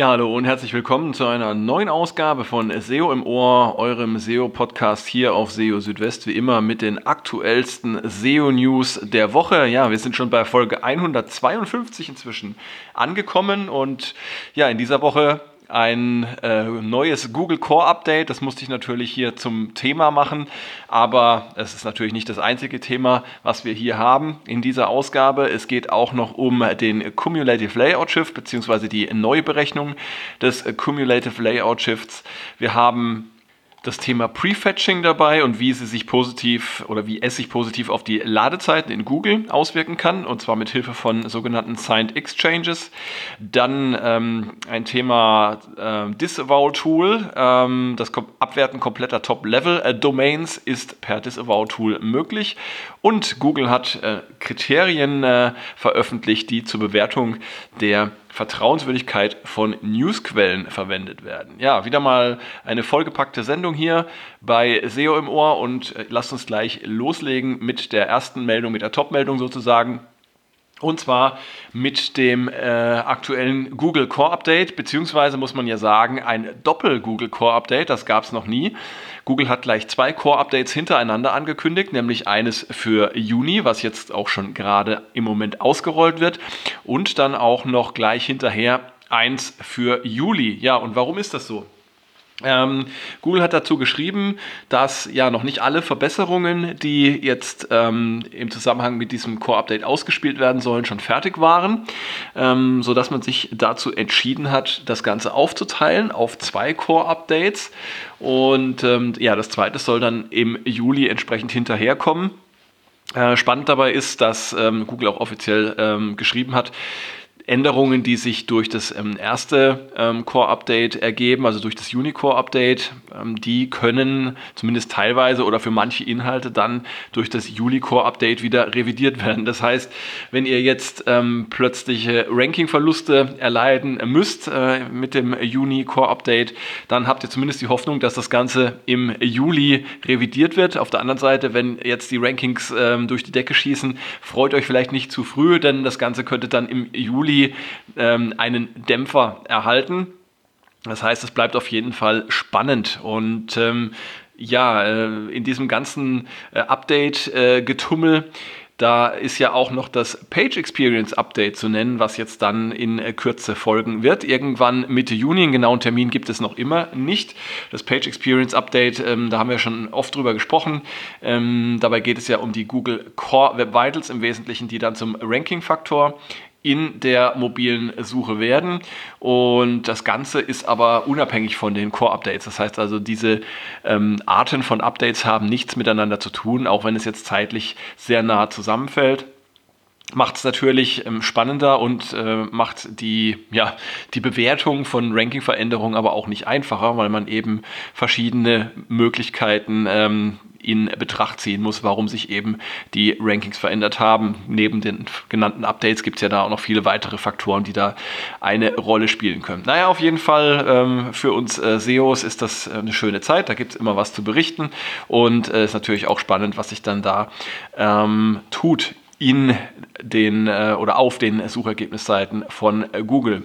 Ja, hallo und herzlich willkommen zu einer neuen Ausgabe von SEO im Ohr, eurem SEO-Podcast hier auf SEO Südwest, wie immer mit den aktuellsten SEO-News der Woche. Ja, wir sind schon bei Folge 152 inzwischen angekommen und ja, in dieser Woche ein äh, neues Google Core Update. Das musste ich natürlich hier zum Thema machen, aber es ist natürlich nicht das einzige Thema, was wir hier haben in dieser Ausgabe. Es geht auch noch um den Cumulative Layout Shift bzw. die Neuberechnung des Cumulative Layout Shifts. Wir haben das Thema Prefetching dabei und wie sie sich positiv oder wie es sich positiv auf die Ladezeiten in Google auswirken kann und zwar mit Hilfe von sogenannten Signed Exchanges. Dann ähm, ein Thema äh, Disavow Tool. Ähm, das Abwerten kompletter Top-Level-Domains ist per Disavow Tool möglich und Google hat äh, Kriterien äh, veröffentlicht, die zur Bewertung der Vertrauenswürdigkeit von Newsquellen verwendet werden. Ja, wieder mal eine vollgepackte Sendung hier bei SEO im Ohr und äh, lasst uns gleich loslegen mit der ersten Meldung, mit der Top-Meldung sozusagen. Und zwar mit dem äh, aktuellen Google Core Update, beziehungsweise muss man ja sagen, ein Doppel-Google Core Update, das gab es noch nie. Google hat gleich zwei Core-Updates hintereinander angekündigt, nämlich eines für Juni, was jetzt auch schon gerade im Moment ausgerollt wird, und dann auch noch gleich hinterher eins für Juli. Ja, und warum ist das so? Ähm, Google hat dazu geschrieben, dass ja noch nicht alle Verbesserungen, die jetzt ähm, im Zusammenhang mit diesem Core-Update ausgespielt werden sollen, schon fertig waren, ähm, sodass man sich dazu entschieden hat, das Ganze aufzuteilen auf zwei Core-Updates. Und ähm, ja, das zweite soll dann im Juli entsprechend hinterherkommen. Äh, spannend dabei ist, dass ähm, Google auch offiziell ähm, geschrieben hat, Änderungen, die sich durch das ähm, erste ähm, Core-Update ergeben, also durch das Unicore-Update, ähm, die können zumindest teilweise oder für manche Inhalte dann durch das Juli-Core-Update wieder revidiert werden. Das heißt, wenn ihr jetzt ähm, plötzliche Ranking-Verluste erleiden müsst äh, mit dem Juni-Core-Update, dann habt ihr zumindest die Hoffnung, dass das Ganze im Juli revidiert wird. Auf der anderen Seite, wenn jetzt die Rankings ähm, durch die Decke schießen, freut euch vielleicht nicht zu früh, denn das Ganze könnte dann im Juli ähm, einen Dämpfer erhalten. Das heißt, es bleibt auf jeden Fall spannend und ähm, ja, äh, in diesem ganzen äh, Update-Getummel äh, da ist ja auch noch das Page Experience Update zu nennen, was jetzt dann in äh, Kürze folgen wird. Irgendwann Mitte Juni, einen genauen Termin gibt es noch immer nicht. Das Page Experience Update, ähm, da haben wir schon oft drüber gesprochen. Ähm, dabei geht es ja um die Google Core Web Vitals im Wesentlichen, die dann zum Ranking-Faktor in der mobilen Suche werden. Und das Ganze ist aber unabhängig von den Core-Updates. Das heißt also, diese ähm, Arten von Updates haben nichts miteinander zu tun, auch wenn es jetzt zeitlich sehr nah zusammenfällt macht es natürlich ähm, spannender und äh, macht die, ja, die Bewertung von Ranking-Veränderungen aber auch nicht einfacher, weil man eben verschiedene Möglichkeiten ähm, in Betracht ziehen muss, warum sich eben die Rankings verändert haben. Neben den genannten Updates gibt es ja da auch noch viele weitere Faktoren, die da eine Rolle spielen können. Naja, auf jeden Fall ähm, für uns äh, SEOs ist das äh, eine schöne Zeit. Da gibt es immer was zu berichten und es äh, ist natürlich auch spannend, was sich dann da ähm, tut in den äh, oder auf den Suchergebnisseiten von Google.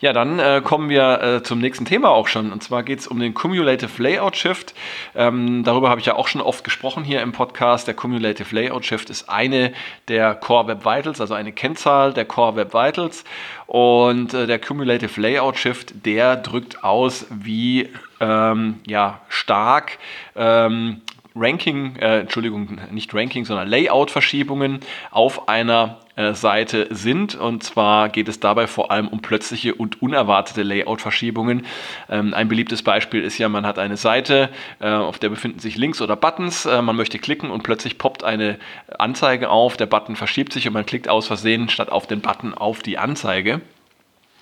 Ja, dann äh, kommen wir äh, zum nächsten Thema auch schon. Und zwar geht es um den Cumulative Layout Shift. Ähm, darüber habe ich ja auch schon oft gesprochen hier im Podcast. Der Cumulative Layout Shift ist eine der Core Web Vitals, also eine Kennzahl der Core Web Vitals. Und äh, der Cumulative Layout Shift, der drückt aus, wie ähm, ja, stark ähm, Ranking, äh, Entschuldigung, nicht Ranking, sondern Layout-Verschiebungen auf einer äh, Seite sind. Und zwar geht es dabei vor allem um plötzliche und unerwartete Layout-Verschiebungen. Ähm, ein beliebtes Beispiel ist ja, man hat eine Seite, äh, auf der befinden sich Links oder Buttons. Äh, man möchte klicken und plötzlich poppt eine Anzeige auf. Der Button verschiebt sich und man klickt aus Versehen statt auf den Button auf die Anzeige.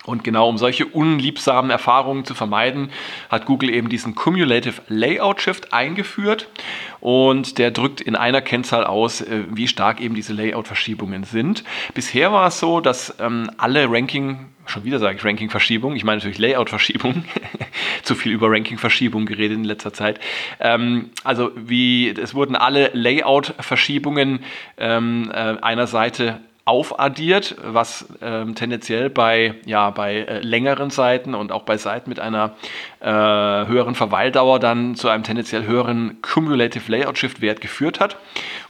Und genau um solche unliebsamen Erfahrungen zu vermeiden, hat Google eben diesen Cumulative Layout Shift eingeführt und der drückt in einer Kennzahl aus, äh, wie stark eben diese Layout-Verschiebungen sind. Bisher war es so, dass ähm, alle Ranking, schon wieder sage ich Ranking-Verschiebung, ich meine natürlich Layout-Verschiebung, zu viel über Ranking-Verschiebung geredet in letzter Zeit. Ähm, also wie, es wurden alle Layout-Verschiebungen ähm, äh, einer Seite aufaddiert, was ähm, tendenziell bei, ja, bei äh, längeren Seiten und auch bei Seiten mit einer äh, höheren Verweildauer dann zu einem tendenziell höheren Cumulative Layout Shift Wert geführt hat.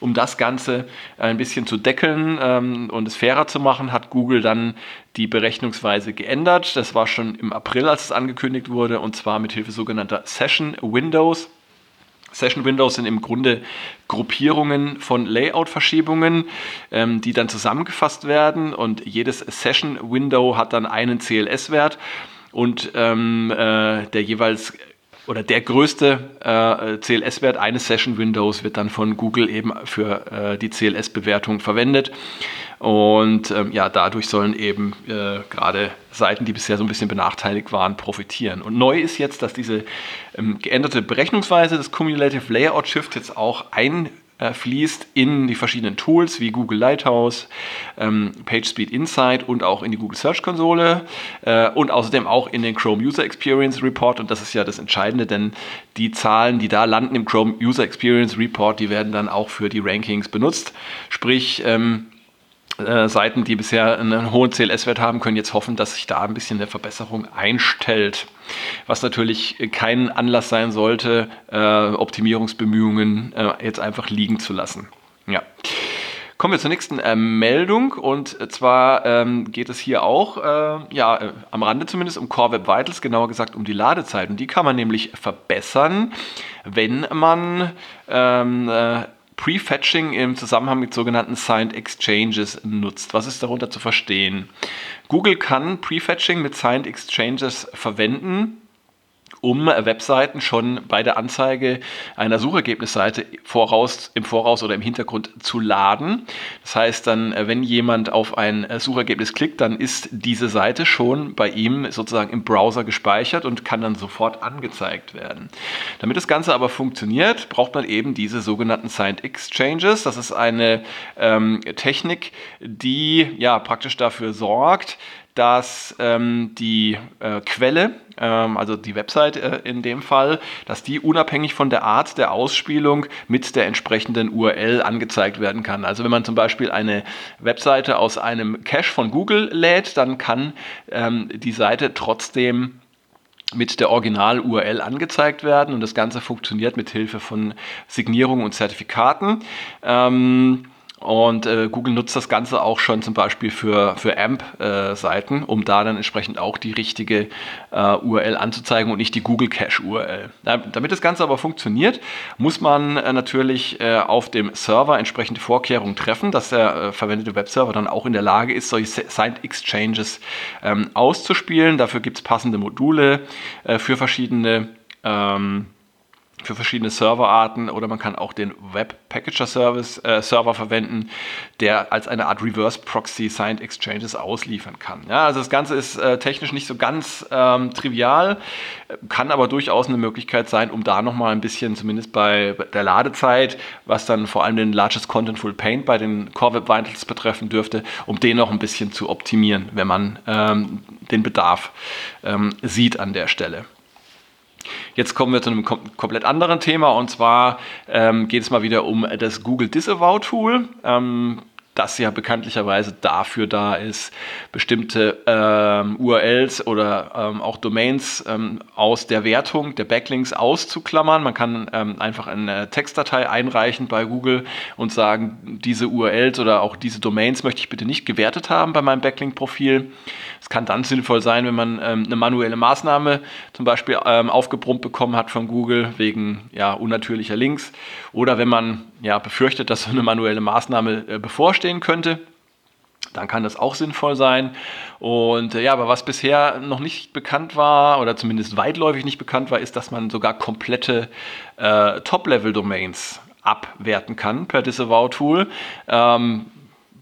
Um das Ganze ein bisschen zu deckeln ähm, und es fairer zu machen, hat Google dann die Berechnungsweise geändert. Das war schon im April, als es angekündigt wurde, und zwar mit Hilfe sogenannter Session Windows. Session Windows sind im Grunde Gruppierungen von Layout-Verschiebungen, ähm, die dann zusammengefasst werden und jedes Session Window hat dann einen CLS-Wert und ähm, äh, der jeweils oder der größte äh, CLS-Wert eines Session Windows wird dann von Google eben für äh, die CLS-Bewertung verwendet. Und ähm, ja, dadurch sollen eben äh, gerade Seiten, die bisher so ein bisschen benachteiligt waren, profitieren. Und neu ist jetzt, dass diese ähm, geänderte Berechnungsweise des Cumulative Layout Shift jetzt auch ein fließt in die verschiedenen Tools wie Google Lighthouse, ähm, PageSpeed Insight und auch in die Google Search Konsole äh, und außerdem auch in den Chrome User Experience Report. Und das ist ja das Entscheidende, denn die Zahlen, die da landen im Chrome User Experience Report, die werden dann auch für die Rankings benutzt. Sprich, ähm, äh, Seiten, die bisher einen hohen CLS-Wert haben, können jetzt hoffen, dass sich da ein bisschen eine Verbesserung einstellt. Was natürlich kein Anlass sein sollte, äh, Optimierungsbemühungen äh, jetzt einfach liegen zu lassen. Ja. Kommen wir zur nächsten äh, Meldung und zwar ähm, geht es hier auch, äh, ja, äh, am Rande zumindest um Core Web Vitals, genauer gesagt um die Ladezeit. Und die kann man nämlich verbessern, wenn man ähm, Prefetching im Zusammenhang mit sogenannten Signed Exchanges nutzt. Was ist darunter zu verstehen? Google kann Prefetching mit Signed Exchanges verwenden, um Webseiten schon bei der Anzeige einer Suchergebnisseite voraus, im Voraus oder im Hintergrund zu laden. Das heißt dann, äh, wenn jemand auf ein äh, Suchergebnis klickt, dann ist diese Seite schon bei ihm sozusagen im Browser gespeichert und kann dann sofort angezeigt werden. Damit das Ganze aber funktioniert, braucht man eben diese sogenannten Signed Exchanges. Das ist eine ähm, Technik, die ja praktisch dafür sorgt, dass ähm, die äh, Quelle, ähm, also die Website äh, in dem Fall, dass die unabhängig von der Art der Ausspielung mit der entsprechenden URL angezeigt werden kann. Also wenn man zum Beispiel eine Webseite aus einem Cache von Google lädt, dann kann ähm, die Seite trotzdem mit der Original-URL angezeigt werden und das Ganze funktioniert mit Hilfe von Signierungen und Zertifikaten. Ähm, und äh, Google nutzt das Ganze auch schon zum Beispiel für, für AMP-Seiten, äh, um da dann entsprechend auch die richtige äh, URL anzuzeigen und nicht die Google Cache-URL. Damit das Ganze aber funktioniert, muss man äh, natürlich äh, auf dem Server entsprechende Vorkehrungen treffen, dass der äh, verwendete Webserver dann auch in der Lage ist, solche Signed Exchanges ähm, auszuspielen. Dafür gibt es passende Module für verschiedene ähm, für verschiedene Serverarten oder man kann auch den Web Packager Service äh, Server verwenden, der als eine Art Reverse Proxy Signed Exchanges ausliefern kann. Ja, also das Ganze ist äh, technisch nicht so ganz ähm, trivial, kann aber durchaus eine Möglichkeit sein, um da nochmal ein bisschen, zumindest bei der Ladezeit, was dann vor allem den Largest Contentful Paint bei den Core Web Vitals betreffen dürfte, um den noch ein bisschen zu optimieren, wenn man ähm, den Bedarf ähm, sieht an der Stelle. Jetzt kommen wir zu einem kom komplett anderen Thema und zwar ähm, geht es mal wieder um das Google Disavow Tool. Ähm, das ja bekanntlicherweise dafür da ist, bestimmte ähm, URLs oder ähm, auch Domains ähm, aus der Wertung der Backlinks auszuklammern. Man kann ähm, einfach eine Textdatei einreichen bei Google und sagen, diese URLs oder auch diese Domains möchte ich bitte nicht gewertet haben bei meinem Backlink-Profil. Es kann dann sinnvoll sein, wenn man ähm, eine manuelle Maßnahme zum Beispiel ähm, aufgebrummt bekommen hat von Google wegen ja, unnatürlicher Links oder wenn man ja, befürchtet, dass so eine manuelle Maßnahme äh, bevorstehen könnte, dann kann das auch sinnvoll sein. Und äh, ja, aber was bisher noch nicht bekannt war oder zumindest weitläufig nicht bekannt war, ist, dass man sogar komplette äh, Top-Level-Domains abwerten kann per Disavow-Tool. Ähm,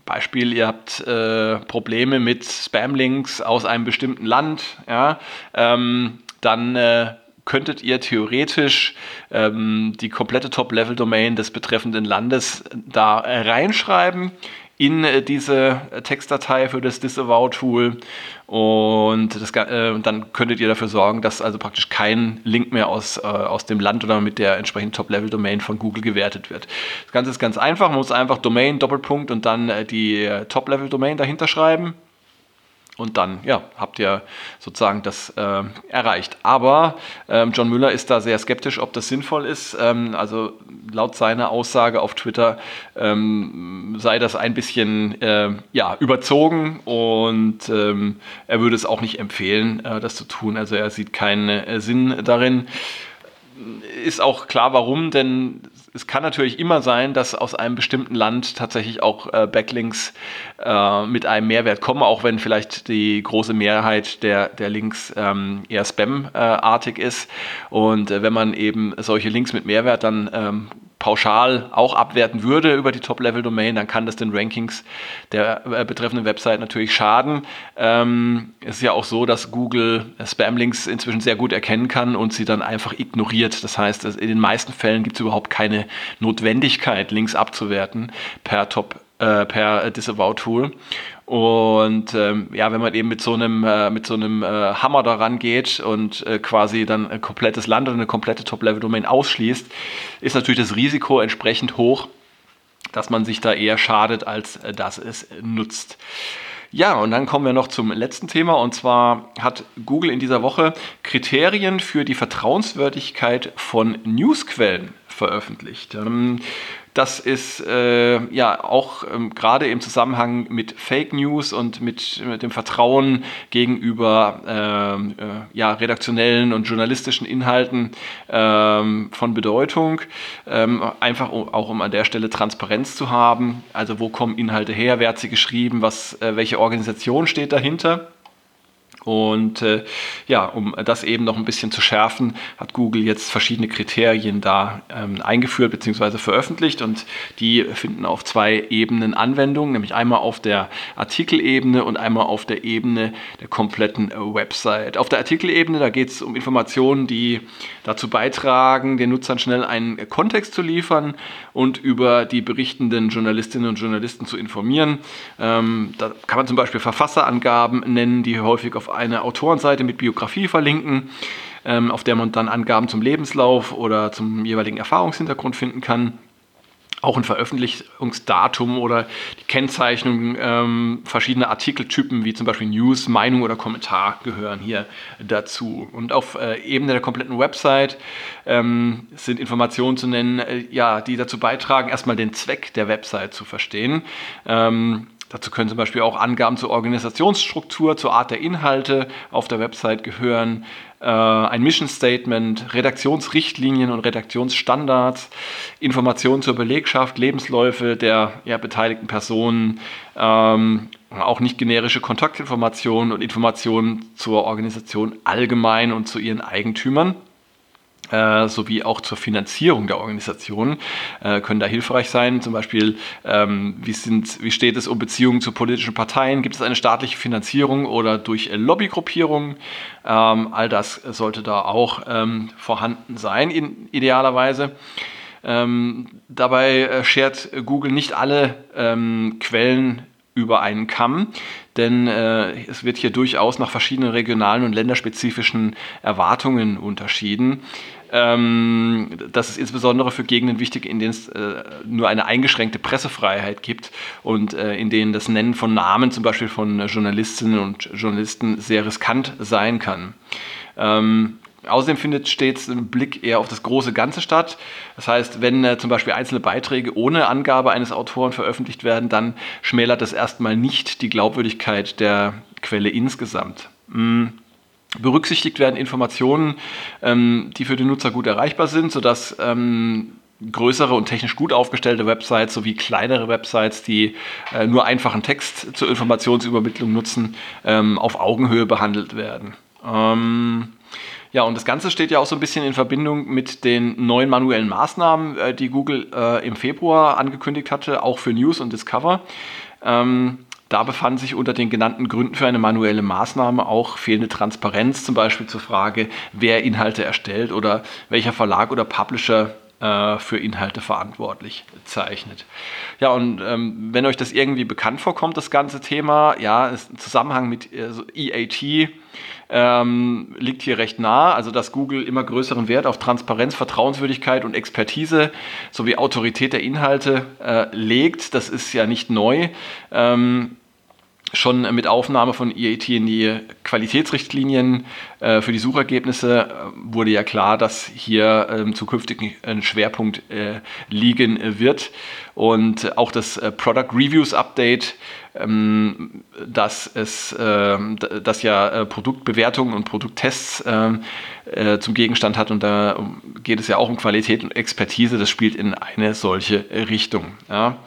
Beispiel, ihr habt äh, Probleme mit Spam-Links aus einem bestimmten Land, ja, ähm, dann äh, könntet ihr theoretisch ähm, die komplette Top-Level-Domain des betreffenden Landes da äh, reinschreiben in äh, diese Textdatei für das Disavow-Tool und das, äh, dann könntet ihr dafür sorgen, dass also praktisch kein Link mehr aus, äh, aus dem Land oder mit der entsprechenden Top-Level-Domain von Google gewertet wird. Das Ganze ist ganz einfach, man muss einfach Domain, Doppelpunkt und dann äh, die äh, Top-Level-Domain dahinter schreiben und dann ja, habt ihr sozusagen das äh, erreicht. Aber ähm, John Müller ist da sehr skeptisch, ob das sinnvoll ist. Ähm, also laut seiner Aussage auf Twitter ähm, sei das ein bisschen äh, ja, überzogen und ähm, er würde es auch nicht empfehlen, äh, das zu tun. Also er sieht keinen äh, Sinn darin. Ist auch klar, warum, denn es kann natürlich immer sein, dass aus einem bestimmten Land tatsächlich auch äh, Backlinks äh, mit einem Mehrwert kommen, auch wenn vielleicht die große Mehrheit der, der Links ähm, eher Spam-artig ist. Und äh, wenn man eben solche Links mit Mehrwert dann ähm, pauschal auch abwerten würde über die Top-Level-Domain, dann kann das den Rankings der äh, betreffenden Website natürlich schaden. Ähm, es ist ja auch so, dass Google Spam-Links inzwischen sehr gut erkennen kann und sie dann einfach ignoriert. Das heißt, in den meisten Fällen gibt es überhaupt keine Notwendigkeit, Links abzuwerten per Top äh, per Disavow-Tool. Und ähm, ja, wenn man eben mit so einem, äh, mit so einem äh, Hammer daran geht und äh, quasi dann ein komplettes Land oder eine komplette Top-Level-Domain ausschließt, ist natürlich das Risiko entsprechend hoch, dass man sich da eher schadet, als äh, dass es nutzt. Ja, und dann kommen wir noch zum letzten Thema. Und zwar hat Google in dieser Woche Kriterien für die Vertrauenswürdigkeit von Newsquellen veröffentlicht. Ähm, das ist äh, ja auch ähm, gerade im Zusammenhang mit Fake News und mit, mit dem Vertrauen gegenüber ähm, äh, ja, redaktionellen und journalistischen Inhalten ähm, von Bedeutung. Ähm, einfach auch um an der Stelle Transparenz zu haben. Also wo kommen Inhalte her, wer hat sie geschrieben, was, äh, welche Organisation steht dahinter. Und äh, ja, um das eben noch ein bisschen zu schärfen, hat Google jetzt verschiedene Kriterien da ähm, eingeführt bzw. veröffentlicht und die finden auf zwei Ebenen Anwendung, nämlich einmal auf der Artikelebene und einmal auf der Ebene der kompletten äh, Website. Auf der Artikelebene, da geht es um Informationen, die dazu beitragen, den Nutzern schnell einen Kontext zu liefern und über die berichtenden Journalistinnen und Journalisten zu informieren. Ähm, da kann man zum Beispiel Verfasserangaben nennen, die häufig auf eine Autorenseite mit Biografie verlinken, ähm, auf der man dann Angaben zum Lebenslauf oder zum jeweiligen Erfahrungshintergrund finden kann auch ein Veröffentlichungsdatum oder die Kennzeichnung ähm, verschiedener Artikeltypen wie zum Beispiel News, Meinung oder Kommentar gehören hier dazu. Und auf äh, Ebene der kompletten Website ähm, sind Informationen zu nennen, äh, ja, die dazu beitragen, erstmal den Zweck der Website zu verstehen. Ähm, Dazu können zum Beispiel auch Angaben zur Organisationsstruktur, zur Art der Inhalte auf der Website gehören, äh, ein Mission Statement, Redaktionsrichtlinien und Redaktionsstandards, Informationen zur Belegschaft, Lebensläufe der ja, beteiligten Personen, ähm, auch nicht generische Kontaktinformationen und Informationen zur Organisation allgemein und zu ihren Eigentümern. Äh, sowie auch zur Finanzierung der Organisation äh, können da hilfreich sein. Zum Beispiel, ähm, wie, sind, wie steht es um Beziehungen zu politischen Parteien? Gibt es eine staatliche Finanzierung oder durch Lobbygruppierungen? Ähm, all das sollte da auch ähm, vorhanden sein, in, idealerweise. Ähm, dabei äh, schert Google nicht alle ähm, Quellen über einen Kamm, denn äh, es wird hier durchaus nach verschiedenen regionalen und länderspezifischen Erwartungen unterschieden. Ähm, das ist insbesondere für Gegenden wichtig, in denen es äh, nur eine eingeschränkte Pressefreiheit gibt und äh, in denen das Nennen von Namen zum Beispiel von Journalistinnen und Journalisten sehr riskant sein kann. Ähm, Außerdem findet stets ein Blick eher auf das große Ganze statt. Das heißt, wenn äh, zum Beispiel einzelne Beiträge ohne Angabe eines Autoren veröffentlicht werden, dann schmälert das erstmal nicht die Glaubwürdigkeit der Quelle insgesamt. Mhm. Berücksichtigt werden Informationen, ähm, die für den Nutzer gut erreichbar sind, sodass ähm, größere und technisch gut aufgestellte Websites sowie kleinere Websites, die äh, nur einfachen Text zur Informationsübermittlung nutzen, ähm, auf Augenhöhe behandelt werden. Ähm, ja, und das Ganze steht ja auch so ein bisschen in Verbindung mit den neuen manuellen Maßnahmen, äh, die Google äh, im Februar angekündigt hatte, auch für News und Discover. Ähm, da befanden sich unter den genannten Gründen für eine manuelle Maßnahme auch fehlende Transparenz, zum Beispiel zur Frage, wer Inhalte erstellt oder welcher Verlag oder Publisher äh, für Inhalte verantwortlich zeichnet. Ja, und ähm, wenn euch das irgendwie bekannt vorkommt, das ganze Thema, ja, ist im Zusammenhang mit also EAT, ähm, liegt hier recht nah. Also dass Google immer größeren Wert auf Transparenz, Vertrauenswürdigkeit und Expertise sowie Autorität der Inhalte äh, legt. Das ist ja nicht neu. Ähm, schon mit Aufnahme von EAT in die Qualitätsrichtlinien äh, für die Suchergebnisse äh, wurde ja klar, dass hier ähm, zukünftig ein Schwerpunkt äh, liegen wird. Und auch das äh, Product Reviews Update, ähm, dass es, ähm, dass ja äh, Produktbewertungen und Produkttests ähm, äh, zum Gegenstand hat. Und da geht es ja auch um Qualität und Expertise. Das spielt in eine solche Richtung. Ja.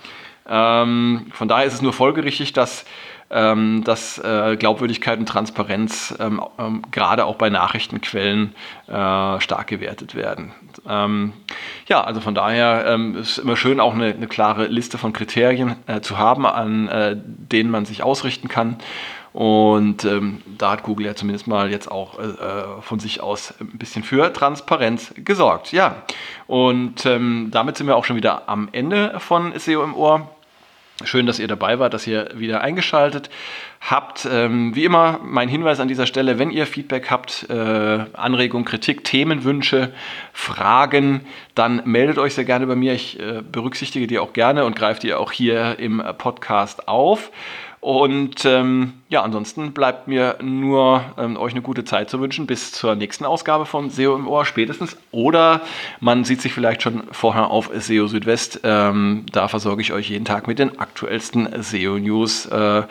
Ähm, von daher ist es nur folgerichtig, dass dass äh, Glaubwürdigkeit und Transparenz ähm, ähm, gerade auch bei Nachrichtenquellen äh, stark gewertet werden. Ähm, ja, also von daher ähm, ist es immer schön, auch eine, eine klare Liste von Kriterien äh, zu haben, an denen man sich ausrichten kann. Und ähm, da hat Google ja zumindest mal jetzt auch äh, von sich aus ein bisschen für Transparenz gesorgt. Ja, und ähm, damit sind wir auch schon wieder am Ende von SEO im Ohr. Schön, dass ihr dabei wart, dass ihr wieder eingeschaltet habt. Ähm, wie immer mein Hinweis an dieser Stelle, wenn ihr Feedback habt, äh, Anregungen, Kritik, Themenwünsche, Fragen, dann meldet euch sehr gerne bei mir. Ich äh, berücksichtige die auch gerne und greife die auch hier im Podcast auf. Und ähm, ja, ansonsten bleibt mir nur ähm, euch eine gute Zeit zu wünschen bis zur nächsten Ausgabe von SEO im Ohr spätestens. Oder man sieht sich vielleicht schon vorher auf SEO Südwest. Ähm, da versorge ich euch jeden Tag mit den aktuellsten SEO-News. Äh,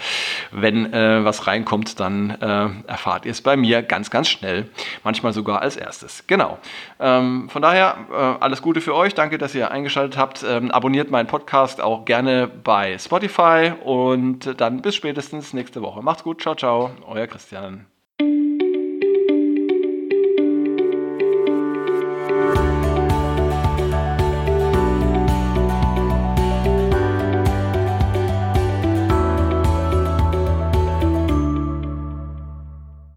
wenn äh, was reinkommt, dann äh, erfahrt ihr es bei mir ganz, ganz schnell. Manchmal sogar als erstes. Genau. Ähm, von daher äh, alles Gute für euch. Danke, dass ihr eingeschaltet habt. Ähm, abonniert meinen Podcast auch gerne bei Spotify und dann bis spätestens nächste Woche. Macht's gut, ciao, ciao, euer Christian.